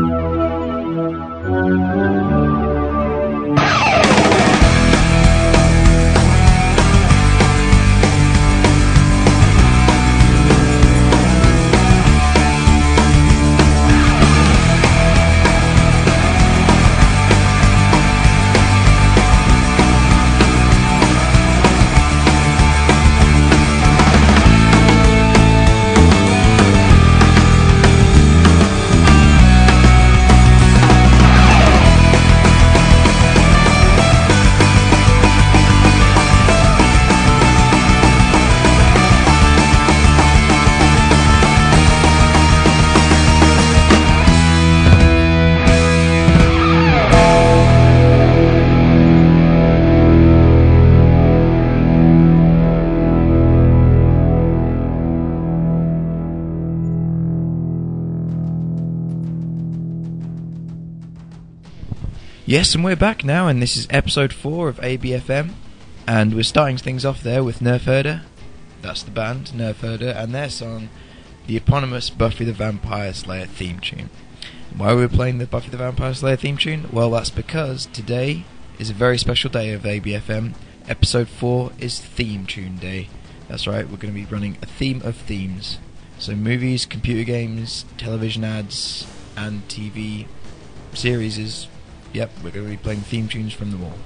Thank you. Yes, and we're back now, and this is episode 4 of ABFM. And we're starting things off there with Nerf Herder. That's the band, Nerf Herder, and their song, the eponymous Buffy the Vampire Slayer theme tune. Why are we playing the Buffy the Vampire Slayer theme tune? Well, that's because today is a very special day of ABFM. Episode 4 is Theme Tune Day. That's right, we're going to be running a theme of themes. So, movies, computer games, television ads, and TV series Yep, we're going to be playing theme tunes from them all.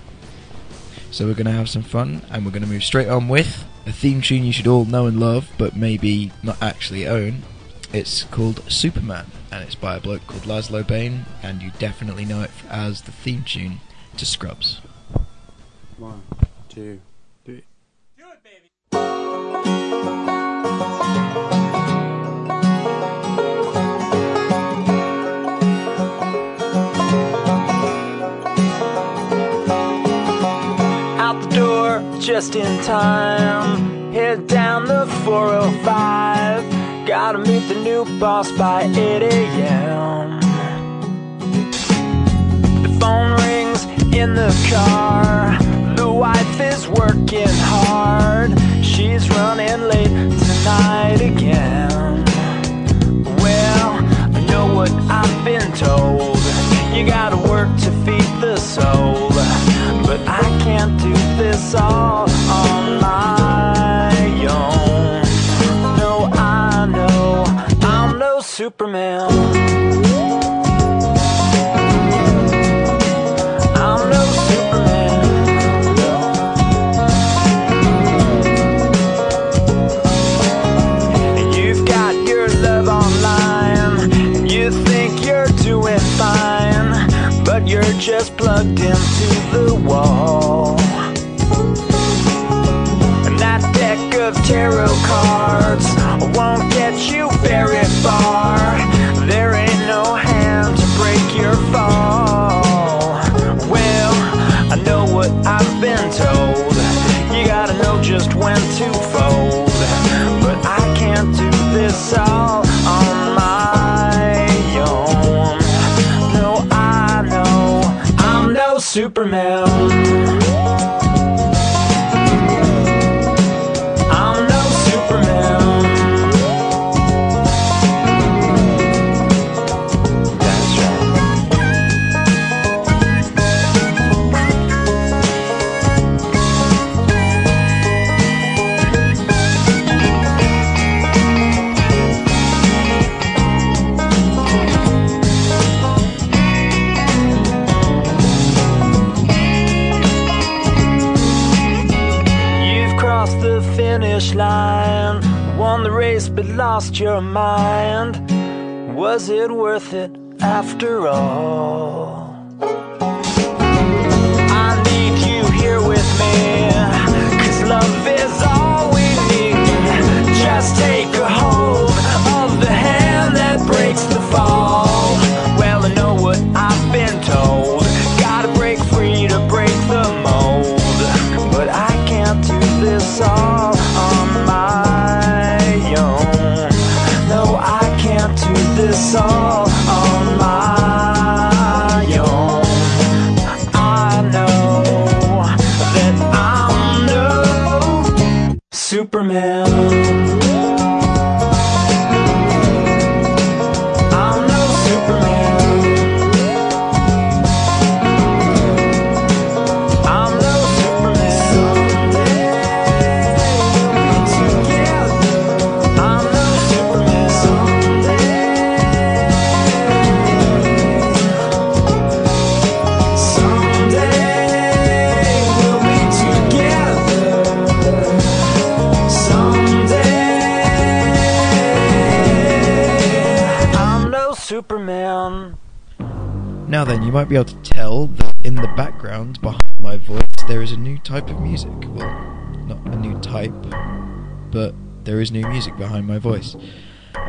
So we're going to have some fun, and we're going to move straight on with a theme tune you should all know and love, but maybe not actually own. It's called Superman, and it's by a bloke called Lazlo Bane, and you definitely know it as the theme tune to Scrubs. One, two, three. Just in time. Head down the 405. Gotta meet the new boss by 8 a.m. The phone rings in the car. The wife is working hard. She's running late tonight again. Well, I know what I've been told. You gotta work to feed the soul. But I can't all on my own. No, I know I'm no Superman. Lost your mind. Was it worth it after all? I need you here with might be able to tell that in the background behind my voice there is a new type of music. Well, not a new type, but there is new music behind my voice.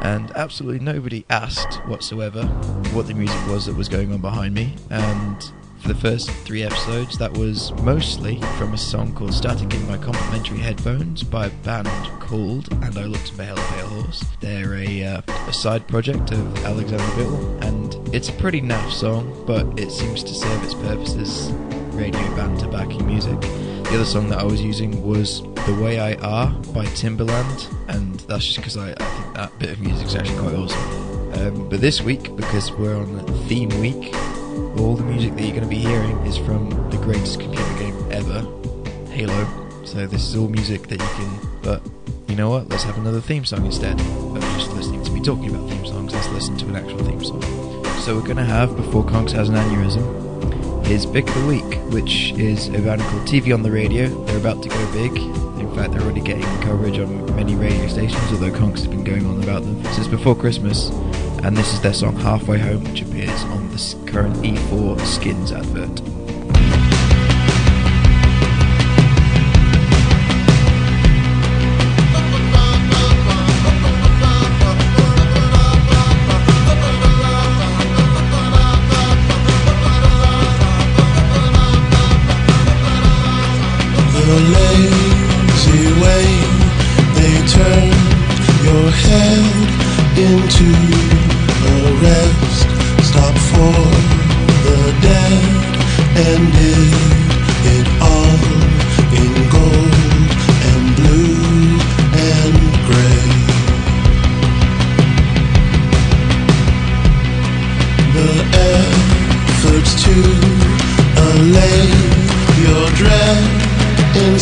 And absolutely nobody asked whatsoever what the music was that was going on behind me. And for the first three episodes, that was mostly from a song called Static in My Complimentary Headphones by a band called And I Looked at a Pale Horse. They're a, uh, a side project of Alexander Bill, and it's a pretty naff song, but it seems to serve its purpose as radio banter backing music. The other song that I was using was The Way I Are by Timbaland, and that's just because I, I think that bit of music is actually quite awesome. Um, but this week, because we're on theme week, all the music that you're going to be hearing is from the greatest computer game ever, Halo. So this is all music that you can. But you know what? Let's have another theme song instead of just listening to me talking about theme songs. Let's listen to an actual theme song. So we're going to have before Conks has an aneurysm is Pick the Week, which is a band called TV on the Radio. They're about to go big. In fact, they're already getting coverage on many radio stations, although Conks has been going on about them since before Christmas. And this is their song Halfway Home, which appears on the current E4 Skins advert. Into rest stop for the dead and it all in gold and blue and gray. The efforts to allay your dread in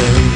say.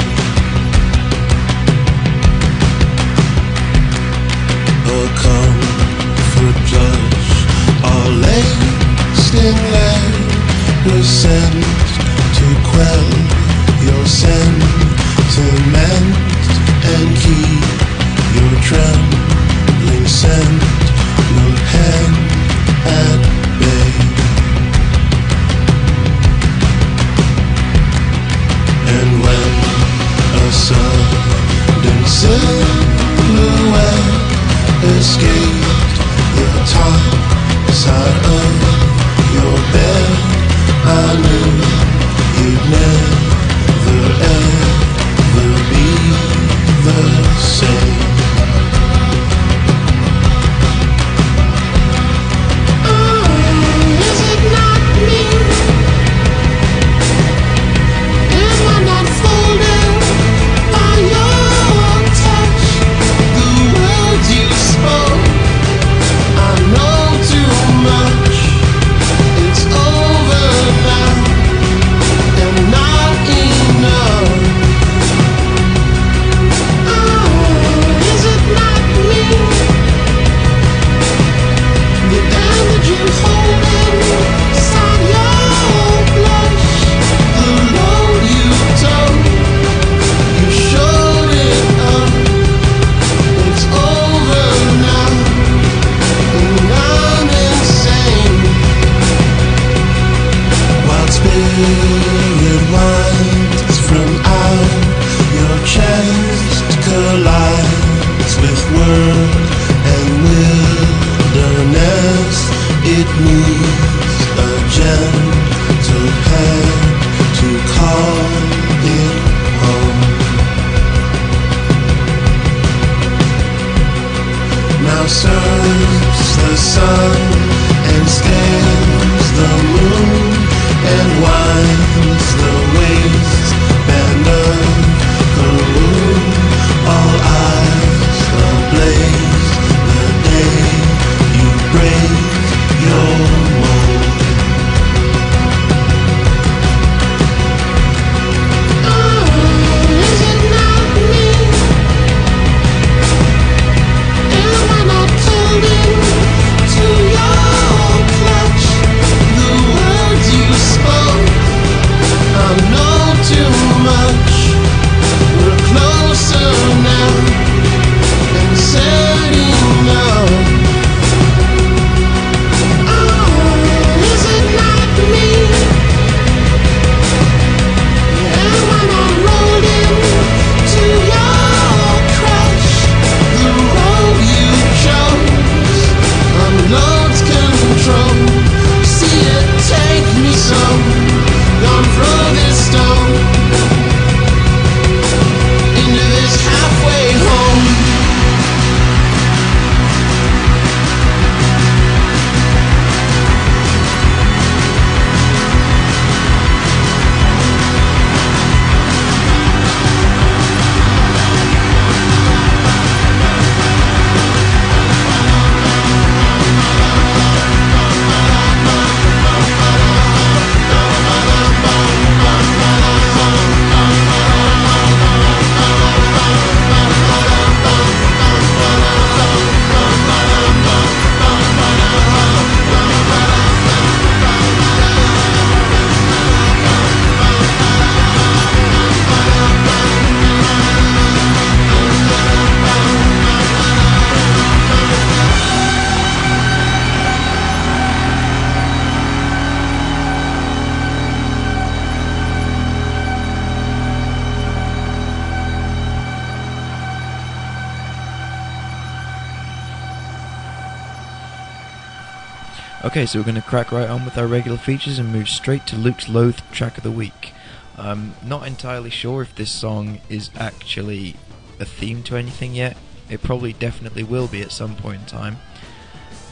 Okay, so we're going to crack right on with our regular features and move straight to Luke's Loathed track of the week. I'm not entirely sure if this song is actually a theme to anything yet. It probably definitely will be at some point in time.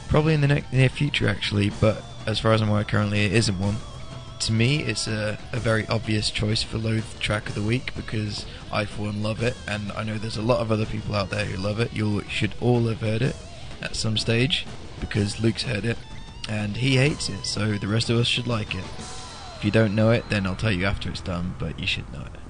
Probably in the ne- near future, actually, but as far as I'm aware, currently it isn't one. To me, it's a, a very obvious choice for Loathed track of the week because I, for one, love it, and I know there's a lot of other people out there who love it. You should all have heard it at some stage because Luke's heard it and he hates it, so the rest of us should like it. If you don't know it, then I'll tell you after it's done, but you should know it.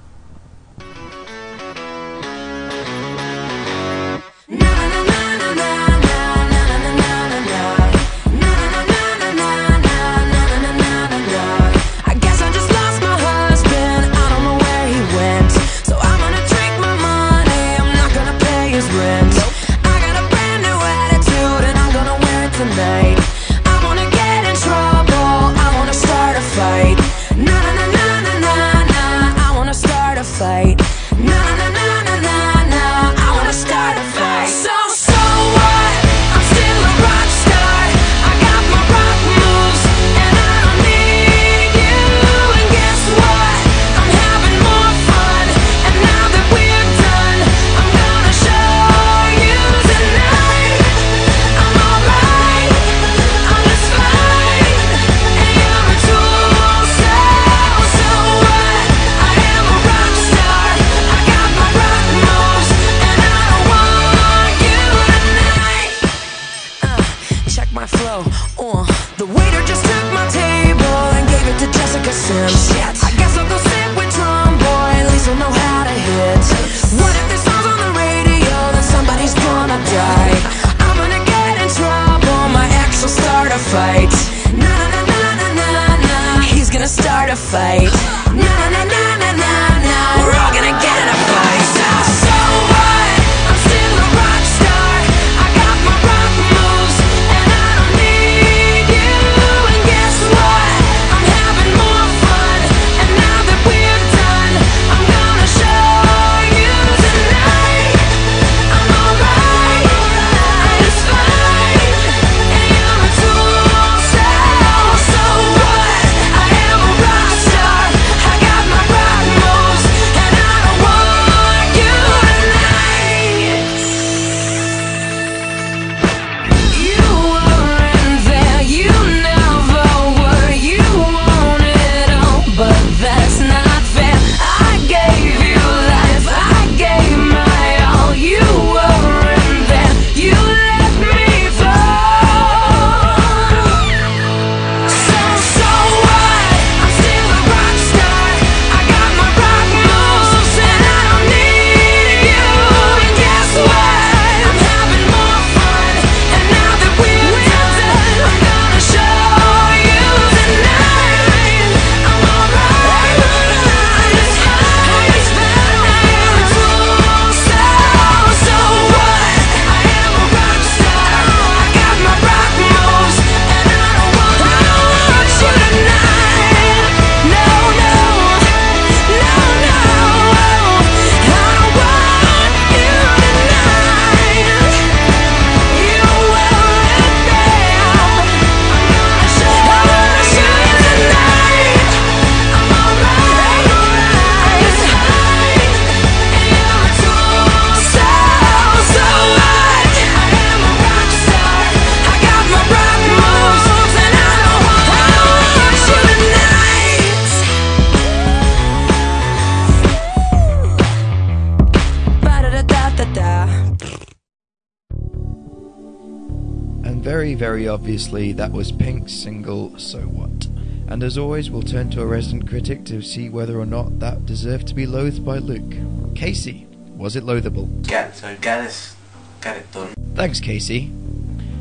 Very, obviously, that was Pink's single, So What? And as always, we'll turn to a resident critic to see whether or not that deserved to be loathed by Luke. Casey, was it loathable? Get so get it, get it done. Thanks, Casey.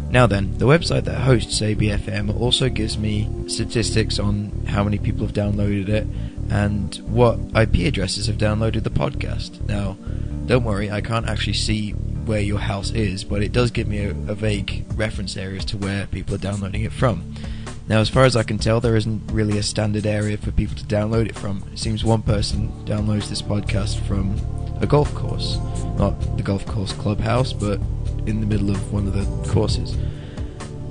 Now then, the website that hosts ABFM also gives me statistics on how many people have downloaded it and what IP addresses have downloaded the podcast. Now, don't worry, I can't actually see where your house is, but it does give me a, a vague reference area as to where people are downloading it from. Now, as far as I can tell, there isn't really a standard area for people to download it from. It seems one person downloads this podcast from a golf course. Not the golf course clubhouse, but in the middle of one of the courses.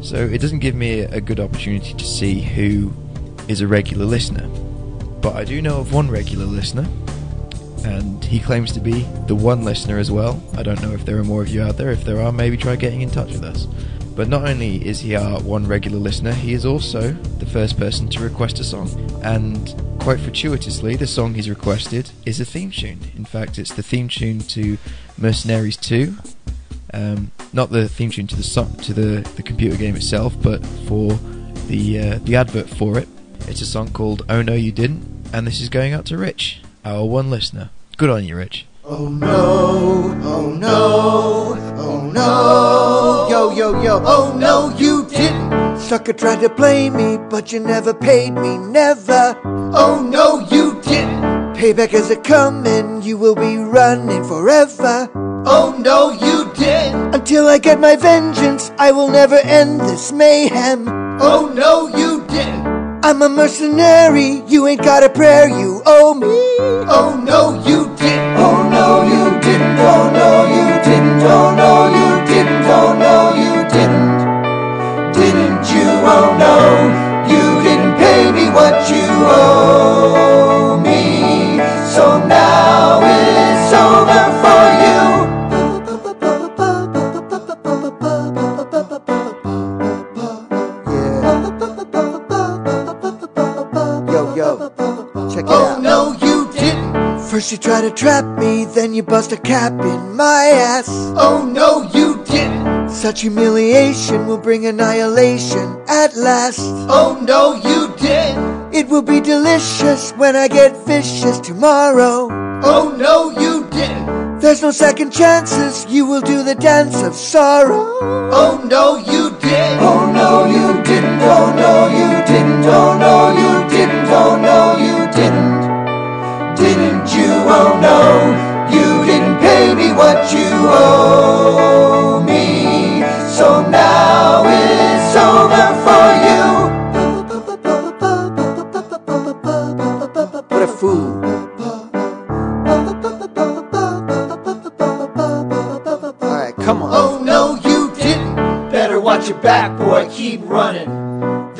So it doesn't give me a, a good opportunity to see who is a regular listener. But I do know of one regular listener, and he claims to be the one listener as well. I don't know if there are more of you out there. If there are, maybe try getting in touch with us. But not only is he our one regular listener, he is also the first person to request a song. And quite fortuitously, the song he's requested is a theme tune. In fact, it's the theme tune to Mercenaries 2. Um, not the theme tune to the to the, the computer game itself, but for the uh, the advert for it. It's a song called "Oh No You Didn't," and this is going out to Rich, our one listener. Good on you, Rich. Oh no, oh no, oh no, yo yo yo, oh no you didn't. Sucker tried to play me, but you never paid me, never. Oh no you didn't. Payback is a coming, you will be running forever. Oh no you didn't. Until I get my vengeance, I will never end this mayhem. Oh no you didn't. I'm a mercenary, you ain't got a prayer, you owe me. Oh no, you didn't. Oh no, you didn't. Oh no, you didn't. Oh no, you didn't. Oh no, you didn't. Didn't you? Oh no, you didn't pay me what you owe yo, check it oh, out. Oh, no, you didn't. First you try to trap me, then you bust a cap in my ass. Oh, no, you didn't. Such humiliation will bring annihilation at last. Oh, no, you didn't. It will be delicious when I get vicious tomorrow. Oh, no, you didn't. There's no second chances, you will do the dance of sorrow. Oh, no, you didn't. Oh, no, you didn't. Oh, no, you didn't. Oh, no, you didn't. Oh, no, you didn't. Didn't you? Oh, no, you didn't pay me what you owe me. So now it's over for you. What a fool. Alright, come on. Oh no, you didn't. Better watch your back, boy. Keep running.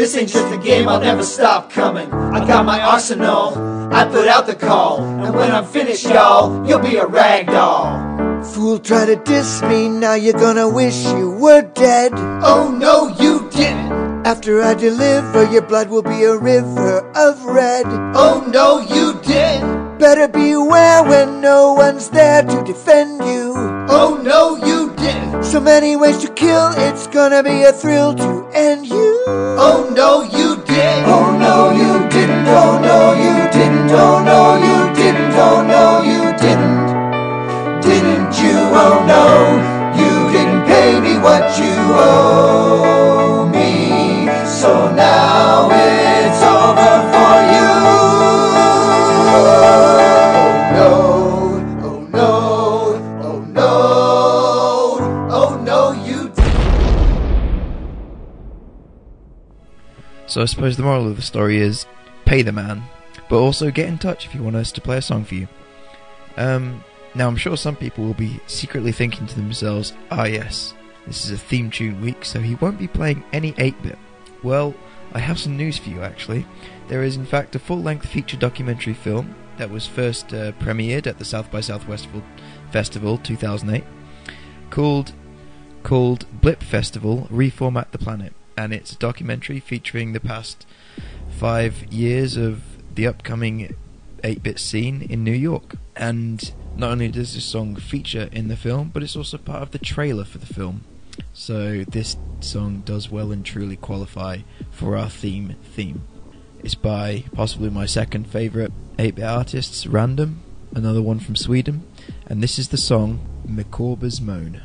This ain't just a game. I'll never stop coming. I got my arsenal. I put out the call, and when I'm finished, y'all, you'll be a rag doll. Fool try to diss me, now you're gonna wish you were dead. Oh no, you didn't. After I deliver, your blood will be a river of red. Oh no, you did. Better beware when no one's there to defend you. Oh no, you. So many ways to kill, it's gonna be a thrill to end you. Oh no, you did. Oh no, you didn't. Oh no, you didn't. Oh no, you didn't. Oh no, you didn't. Didn't you? Oh no, you didn't pay me what you owe So I suppose the moral of the story is pay the man, but also get in touch if you want us to play a song for you. Um, now I'm sure some people will be secretly thinking to themselves, ah yes, this is a theme tune week, so he won't be playing any 8-bit. Well, I have some news for you actually. There is in fact a full-length feature documentary film that was first uh, premiered at the South by Southwest Festival 2008 called called Blip Festival Reformat the Planet and it's a documentary featuring the past 5 years of the upcoming 8-bit scene in New York. And not only does this song feature in the film but it's also part of the trailer for the film. So this song does well and truly qualify for our theme theme. It's by possibly my second favourite 8-bit artists, Random, another one from Sweden, and this is the song Mikorba's Moan.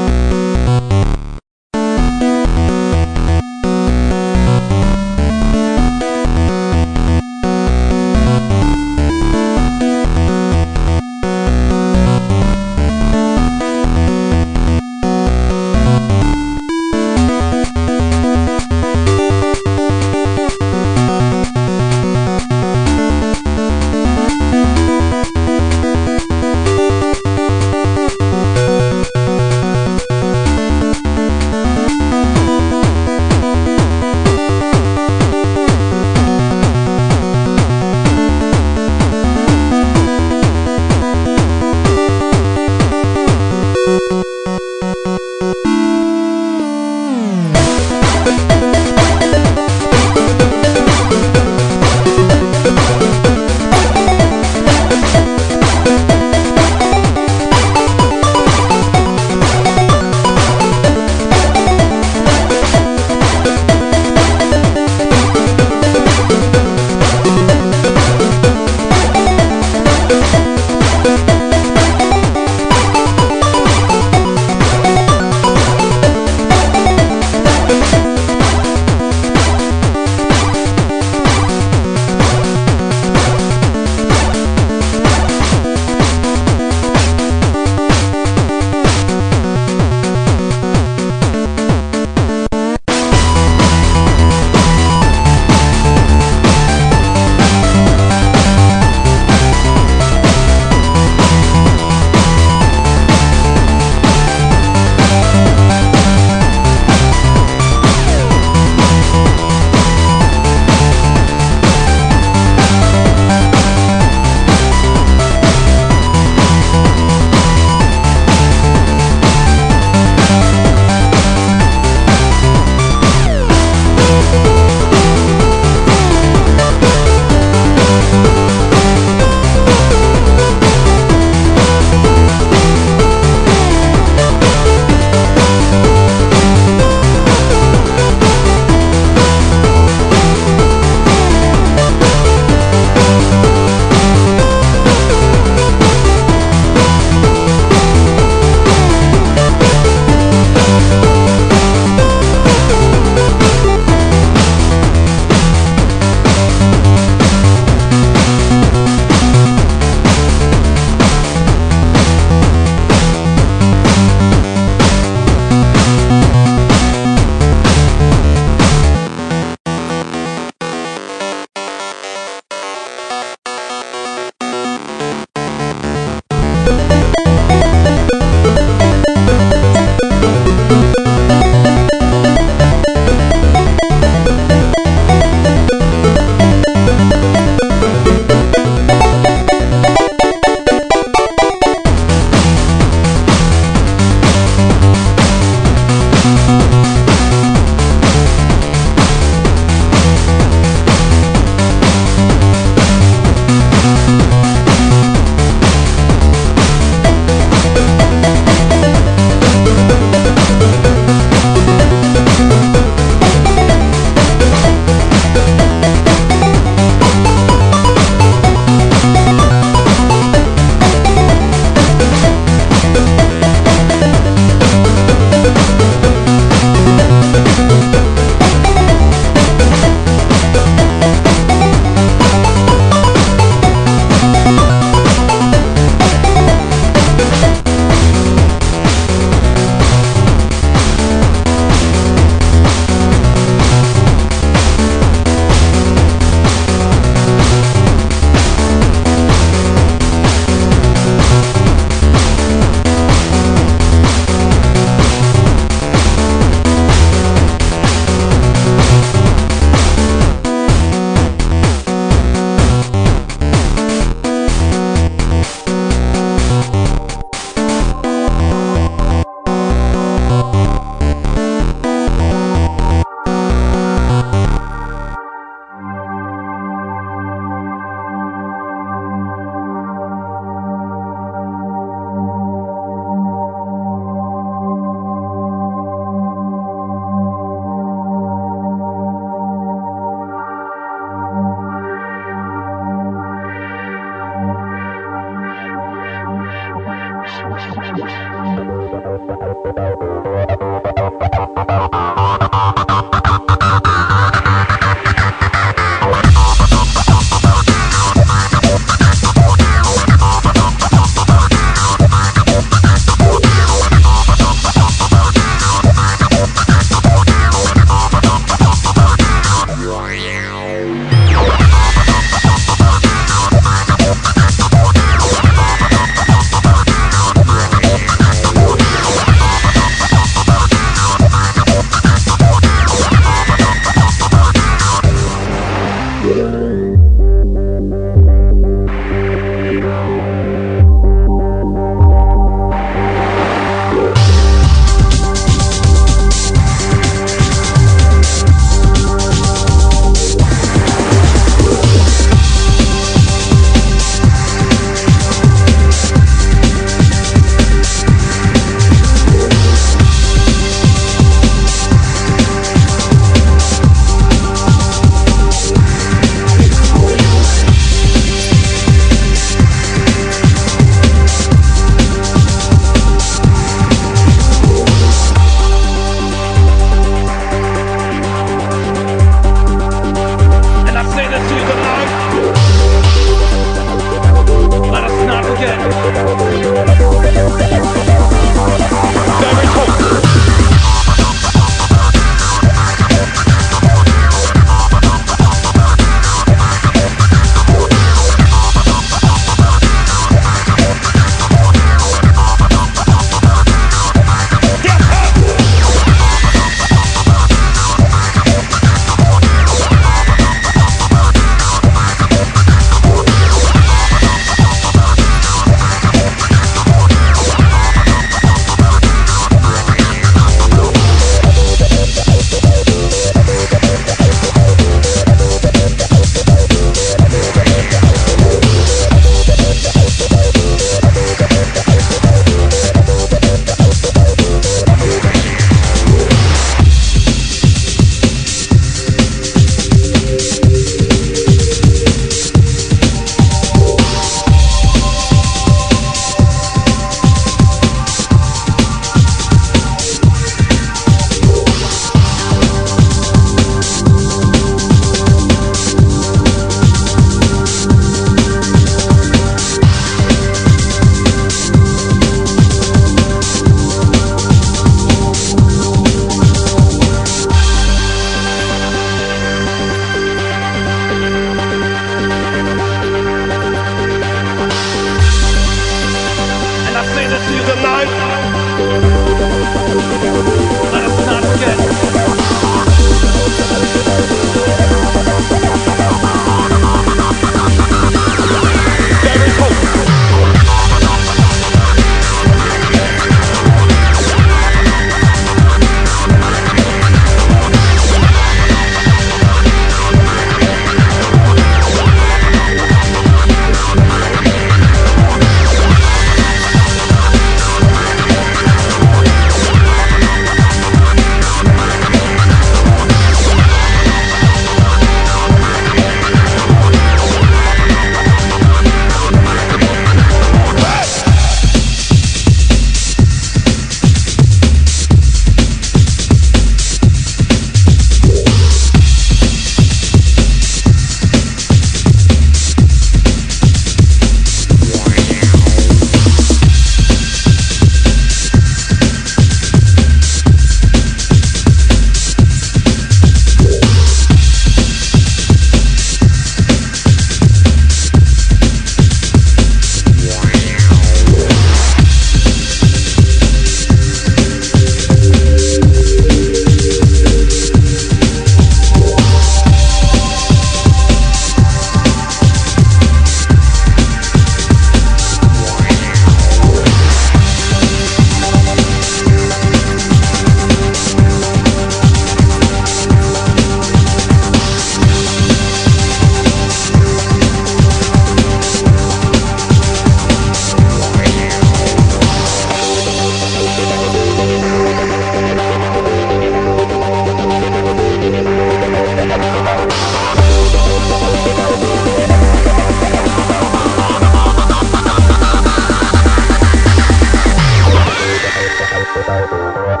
you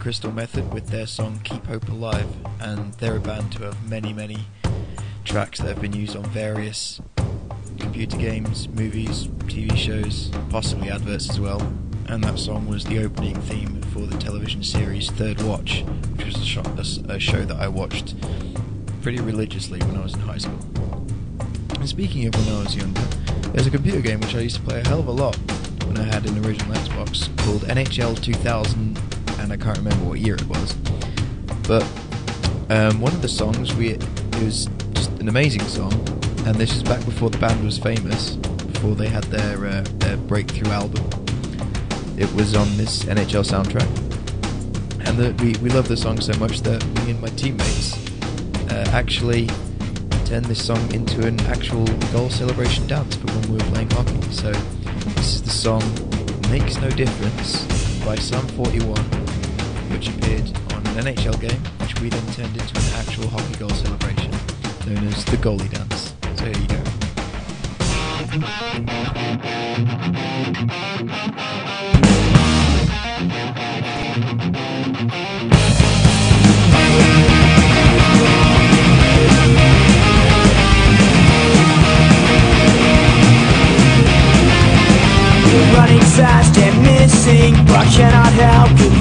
Crystal Method with their song Keep Hope Alive, and they're a band who have many, many tracks that have been used on various computer games, movies, TV shows, possibly adverts as well. And that song was the opening theme for the television series Third Watch, which was a, sho- a a show that I watched pretty religiously when I was in high school. And speaking of when I was younger, there's a computer game which I used to play a hell of a lot when I had an original Xbox called NHL 2000, and I can't remember what year it was. But um, one of the songs, we it was just an amazing song, and this is back before the band was famous, before they had their uh, their breakthrough album. It was on this NHL soundtrack, and the, we we love the song so much that me and my teammates uh, actually turned this song into an actual goal celebration dance for when we were playing hockey. So this is the song "Makes No Difference" by Sum 41, which appeared on an NHL game, which we then turned into an actual hockey goal celebration, known as the goalie dance. So here you go. Running fast and missing, but cannot help convincing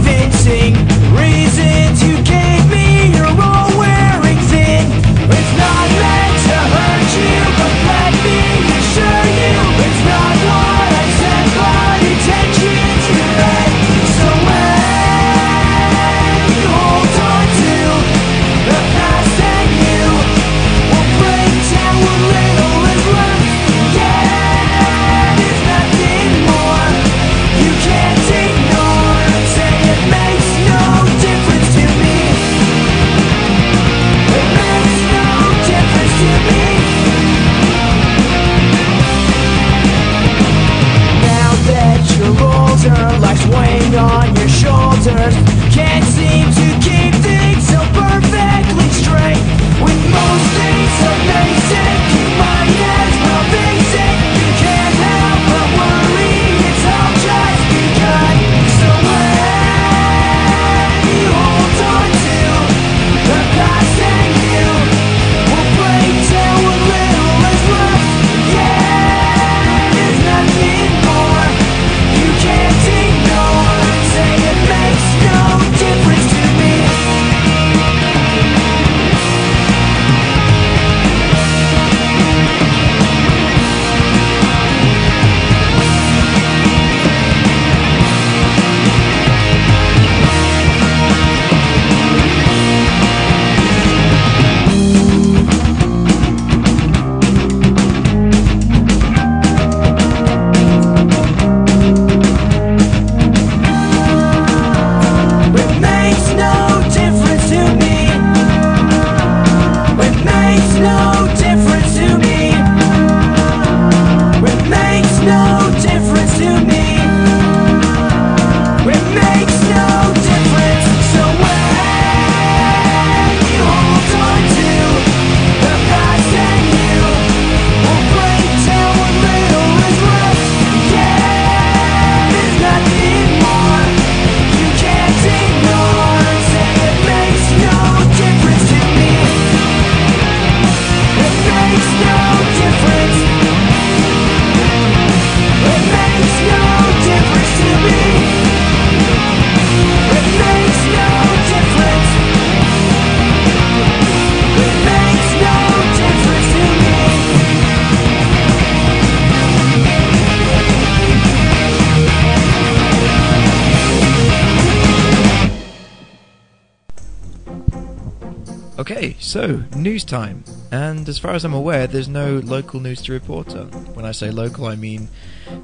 news time. And as far as I'm aware, there's no local news to report on. When I say local, I mean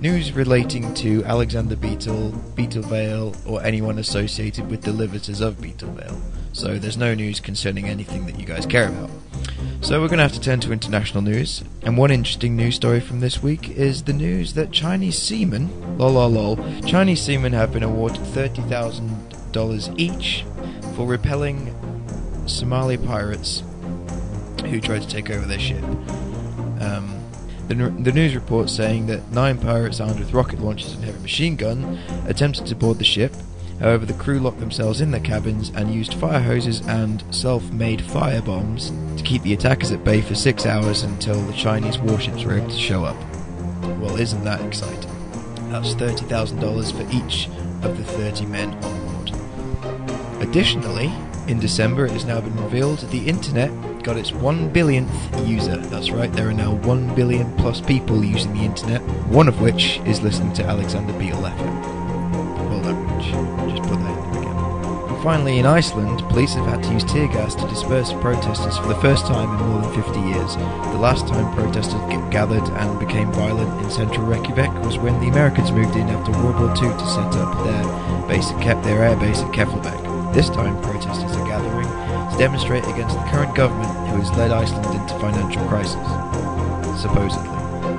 news relating to Alexander Beetle, Beetle Vale, or anyone associated with the liberties of Beetle Vale. So there's no news concerning anything that you guys care about. So we're going to have to turn to international news. And one interesting news story from this week is the news that Chinese seamen, lol lol lol, Chinese seamen have been awarded $30,000 each for repelling Somali pirates who tried to take over their ship. Um, the, the news report saying that nine pirates armed with rocket launchers and heavy machine gun attempted to board the ship, However, the crew locked themselves in their cabins and used fire hoses and self-made fire bombs to keep the attackers at bay for six hours until the Chinese warships were able to show up. Well, isn't that exciting? That's $30,000 for each of the 30 men on board. Additionally, in December it has now been revealed the internet got its 1 billionth user. That's right, there are now 1 billion plus people using the internet, one of which is listening to Alexander Beale FM. Well, that much. Just put that in again. And finally, in Iceland, police have had to use tear gas to disperse protesters for the first time in more than 50 years. The last time protesters gathered and became violent in central Reykjavik was when the Americans moved in after World War II to set up their base Kef- their air base at Keflavik. This time, protesters are gathering demonstrate against the current government who has led Iceland into financial crisis. Supposedly.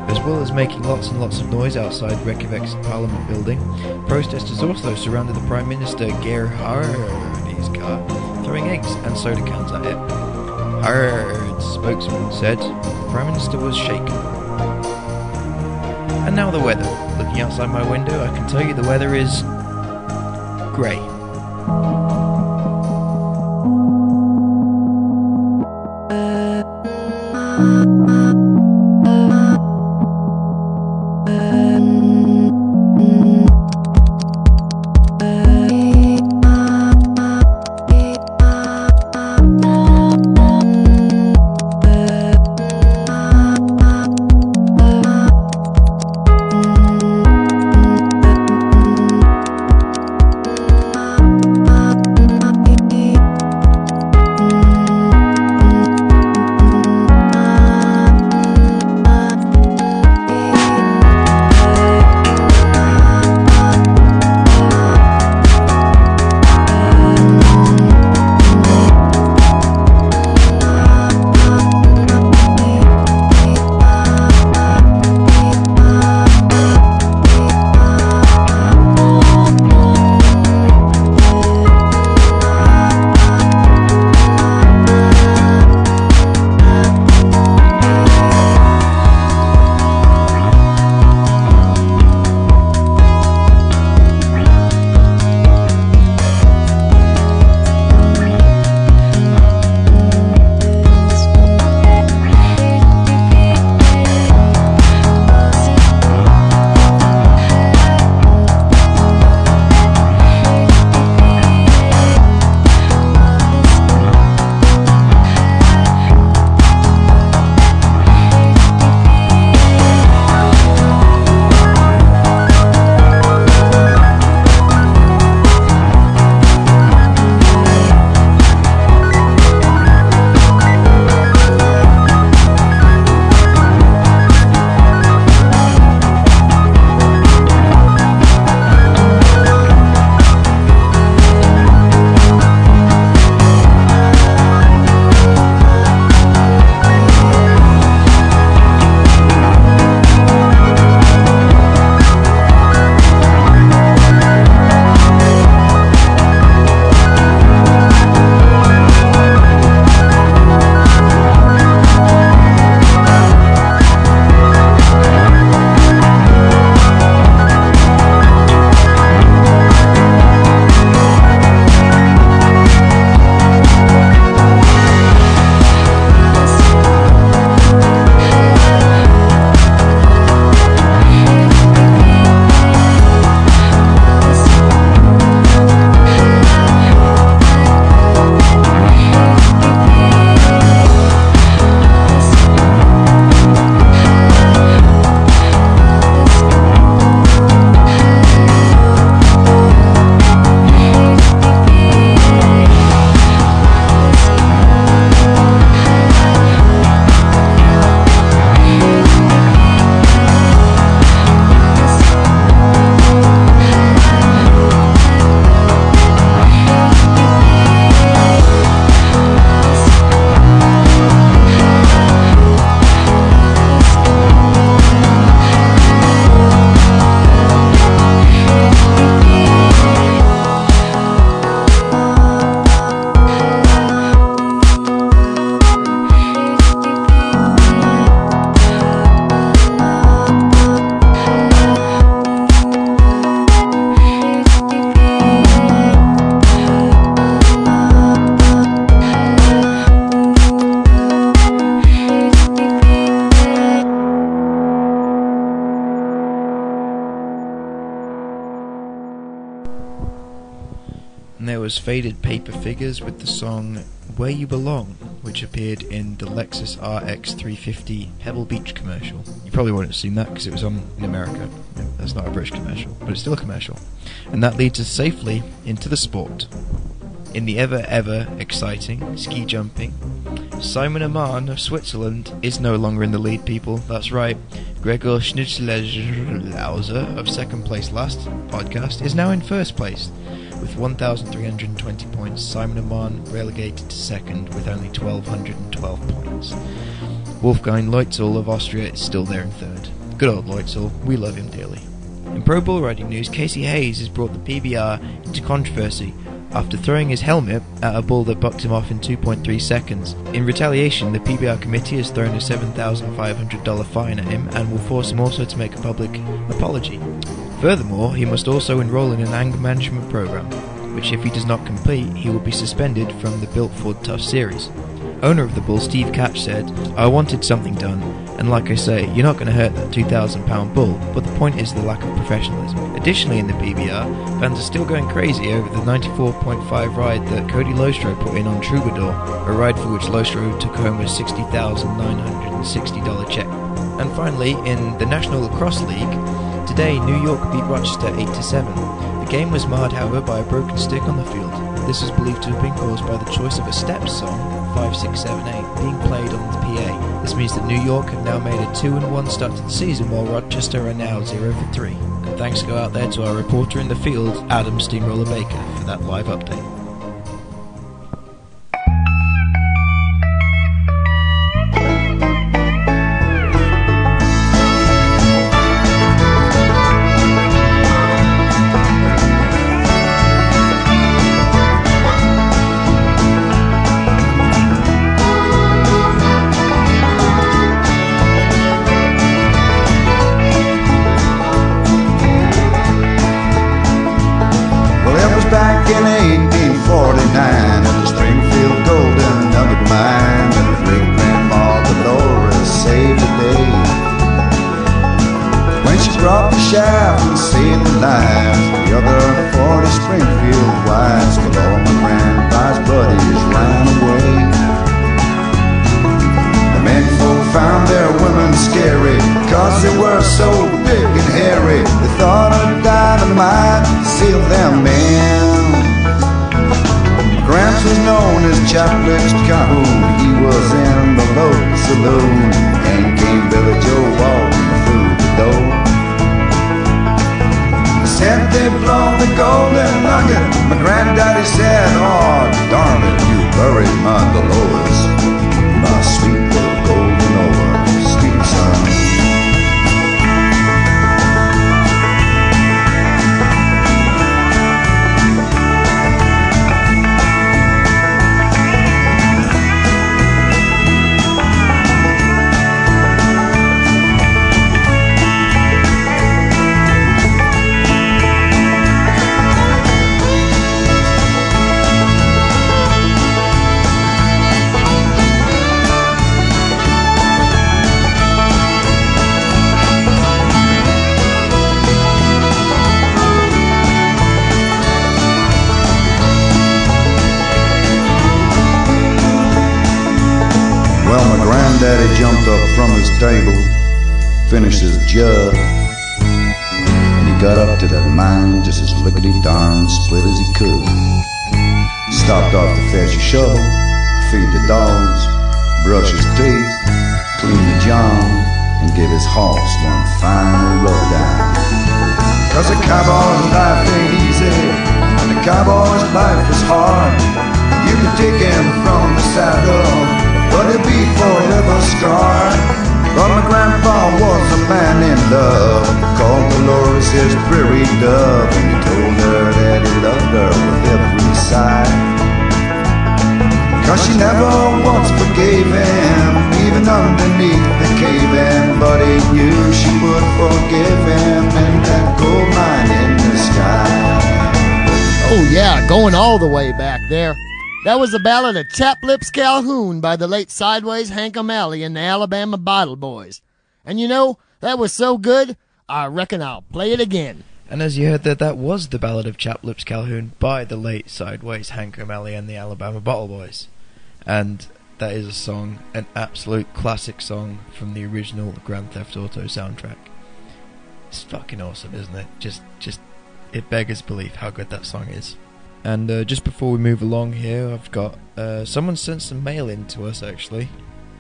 As well as making lots and lots of noise outside Reykjavik's parliament building, protesters also surrounded the Prime Minister Geir Haarde's car, throwing eggs and soda cans at it. Haarde's spokesman said the Prime Minister was shaken. And now the weather. Looking outside my window, I can tell you the weather is grey. Faded Paper Figures with the song Where You Belong, which appeared in the Lexus RX 350 Pebble Beach commercial. You probably wouldn't have seen that because it was on in America. That's not a British commercial, but it's still a commercial. And that leads us safely into the sport. In the ever, ever exciting ski jumping, Simon Ammann of Switzerland is no longer in the lead, people. That's right. Gregor Schlierenzauer of second place last podcast is now in first place with 1,320 points. Simon Ammann relegated to second with only 1,212 points. Wolfgang Loitzl of Austria is still there in third. Good old Loitzl, we love him dearly. In Pro Bull Riding news, Casey Hayes has brought the PBR into controversy after throwing his helmet at a bull that bucked him off in 2.3 seconds. In retaliation, the PBR committee has thrown a $7,500 fine at him and will force him also to make a public apology. Furthermore, he must also enroll in an anger management program, which if he does not complete, he will be suspended from the Built Ford Tough series. Owner of the bull, Steve Catch, said, I wanted something done, and like I say, you're not going to hurt that 2,000 pound bull, but the point is the lack of professionalism. Additionally, in the PBR, fans are still going crazy over the 94.5 ride that Cody Lostroh put in on Troubadour, a ride for which Lostroh took home a $60,960 check. And finally, in the National Lacrosse League, today New York beat Rochester 8 7. The game was marred, however, by a broken stick on the field. This is believed to have been caused by the choice of a step song, 5678, being played on the PA. This means that New York have now made a 2 and 1 start to the season, while Rochester are now 0 for 3. And thanks go out there to our reporter in the field, Adam Steamroller Baker, for that live update. She the shaft and saved the lives the other 40 Springfield wives, but all my grandpa's buddies ran away. The men found their women scary, cause they were so big and hairy. They thought a dynamite sealed them in. Gramps was known as Chaplips Calhoun. He was in the local saloon, Said they blown the golden nugget. My granddaddy said, Oh, darn it, you buried my Dolores. My sweet from finished his jug, and he got up to that mine just as lickety darn split as he could. Stopped off to fetch a shovel, feed the dogs, brush his teeth, clean the john, and give his horse one final rub. Cause a cowboy's life ain't easy, and a cowboy's life is hard. You can take him from the saddle, but he'll be forever scarred. But my grandpa was a man in love, called Dolores his prairie dove, and he told her that he loved her with every sigh. Cause she never once forgave him, even underneath the cave-in, but he knew she would forgive him in that gold mine in the sky. Oh, yeah, going all the way back there. That was the ballad of Chap Lips Calhoun by the late Sideways Hank O'Malley and the Alabama Bottle Boys. And you know, that was so good, I reckon I'll play it again. And as you heard there, that was the Ballad of Chaplips Calhoun by the late Sideways Hank O'Malley and the Alabama Bottle Boys. And that is a song, an absolute classic song from the original Grand Theft Auto soundtrack. It's fucking awesome, isn't it? Just, just, it beggars belief how good that song is. And uh, just before we move along here, I've got uh, someone sent some mail in to us actually.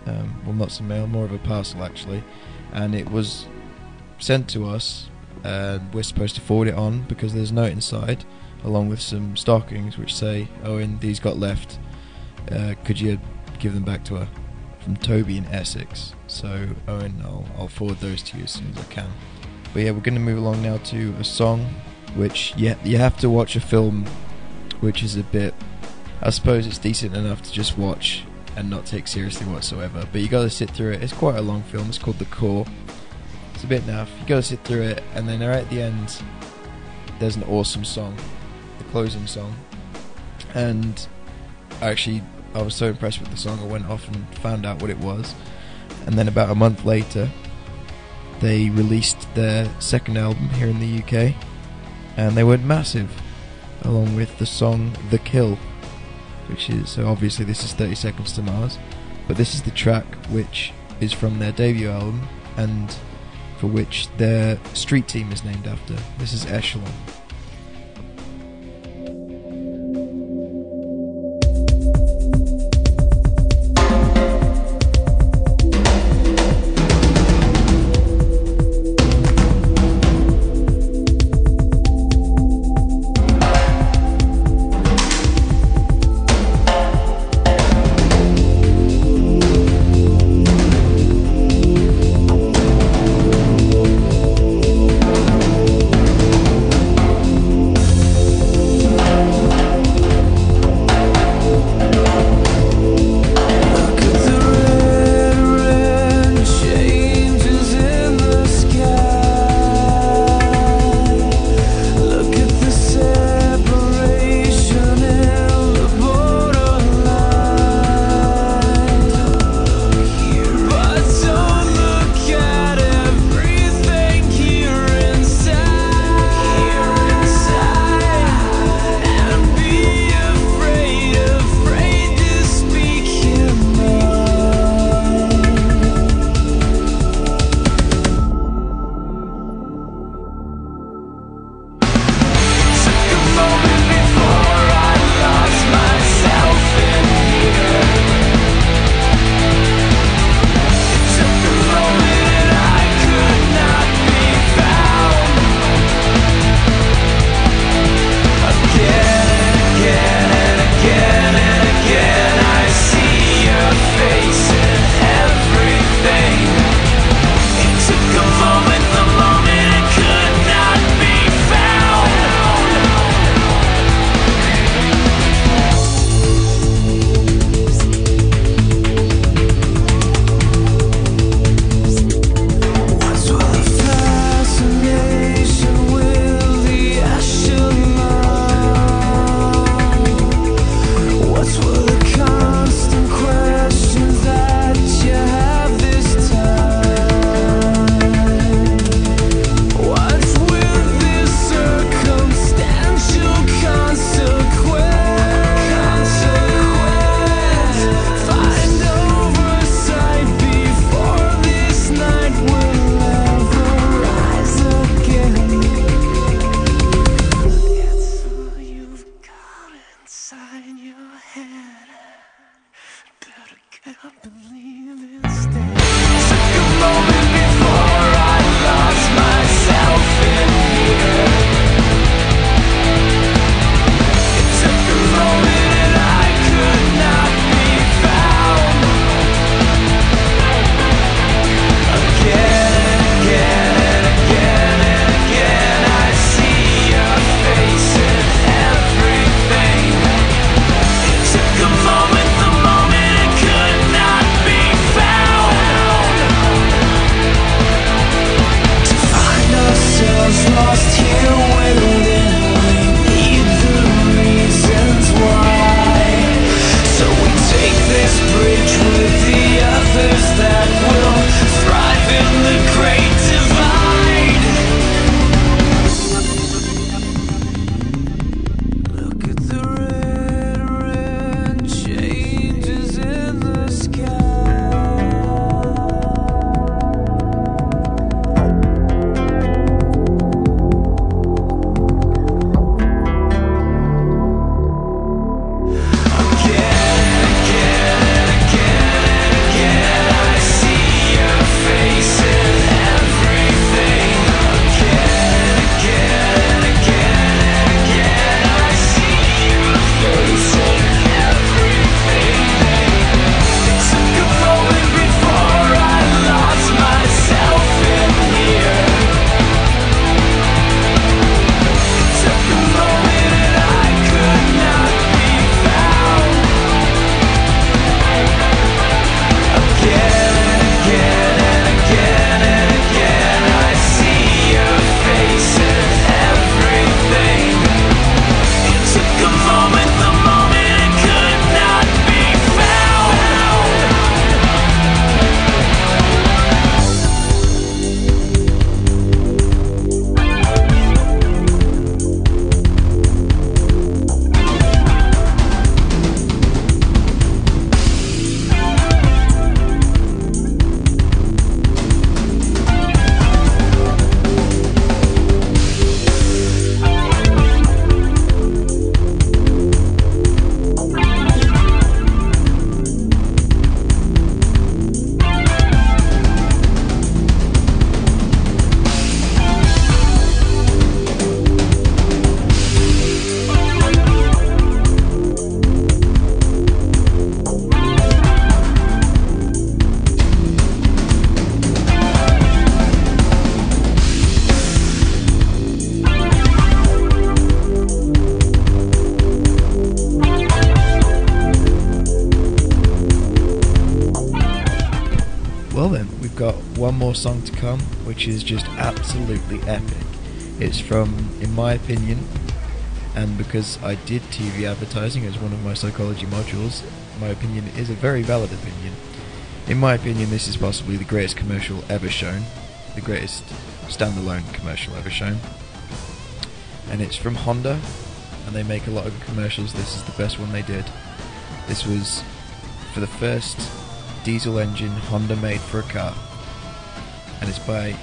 Um, well, not some mail, more of a parcel actually, and it was sent to us. And we're supposed to forward it on because there's a note inside, along with some stockings which say, "Owen, these got left. Uh, could you give them back to her?" From Toby in Essex. So Owen, I'll, I'll forward those to you as soon as I can. But yeah, we're going to move along now to a song, which yeah, you have to watch a film, which is a bit. I suppose it's decent enough to just watch and not take seriously whatsoever. But you got to sit through it. It's quite a long film. It's called The Core. It's a bit naff. You got to sit through it, and then right at the end, there's an awesome song, the closing song, and actually I was so impressed with the song. I went off and found out what it was, and then about a month later, they released their second album here in the UK, and they went massive, along with the song "The Kill." which is so obviously this is 30 Seconds to Mars, but this is the track which is from their debut album and for which their street team is named after. This is Echelon. Song to come, which is just absolutely epic. It's from, in my opinion, and because I did TV advertising as one of my psychology modules, my opinion is a very valid opinion. In my opinion, this is possibly the greatest commercial ever shown, the greatest standalone commercial ever shown. And it's from Honda, and they make a lot of commercials. This is the best one they did. This was for the first diesel engine Honda made for a car, and it's by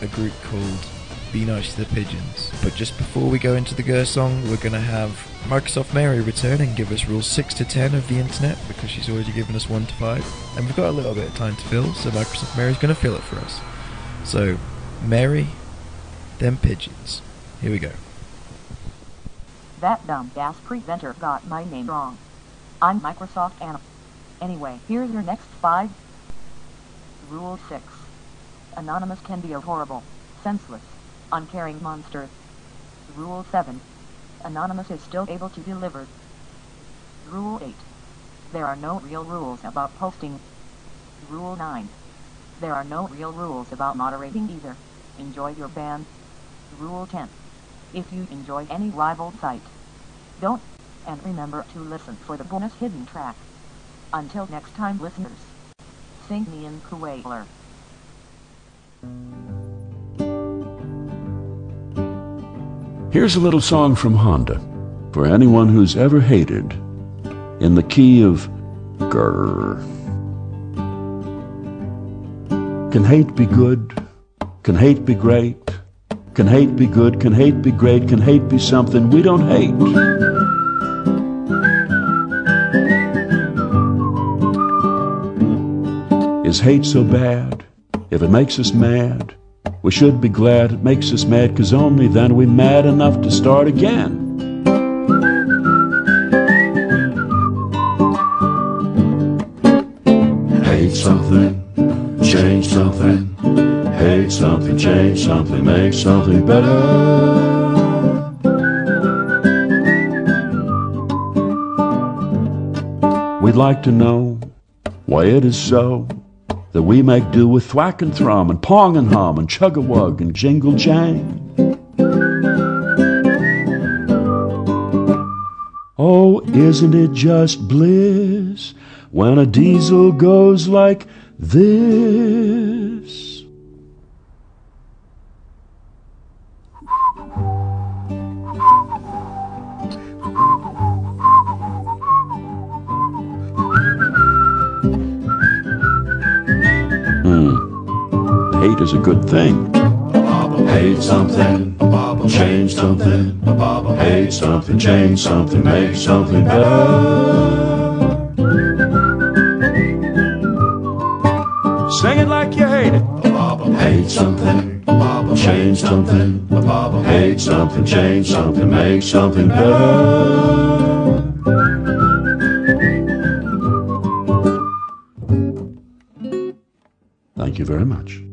a group called Be Nice to the Pigeons. But just before we go into the Gur song, we're going to have Microsoft Mary return and give us rules 6 to 10 of the internet because she's already given us 1 to 5. And we've got a little bit of time to fill, so Microsoft Mary's going to fill it for us. So, Mary, then pigeons. Here we go. That dumb gas presenter got my name wrong. I'm Microsoft Anna. Anyway, here's your next five. Rule 6. Anonymous can be a horrible, senseless, uncaring monster. Rule 7. Anonymous is still able to deliver. Rule 8. There are no real rules about posting. Rule 9. There are no real rules about moderating either. Enjoy your band. Rule 10. If you enjoy any rival site, don't, and remember to listen for the bonus hidden track. Until next time listeners, sing me in Kuwailer. Here's a little song from Honda for anyone who's ever hated in the key of grrr. Can hate be good? Can hate be great? Can hate be good? Can hate be great? Can hate be something we don't hate? Is hate so bad? If it makes us mad, we should be glad it makes us mad, cause only then we mad enough to start again. Hate something, change something. Hate something, change something, make something better. We'd like to know why it is so that we make do with thwack and thrum and pong and hum and chug a wug and jingle jang. Oh, isn't it just bliss when a diesel goes like this? Is a good thing. Hate something, change something. Hate something, change something, make something better. Sing it like you hate it. Hate something, change something. Hate something, change something, make something better. Thank you very much.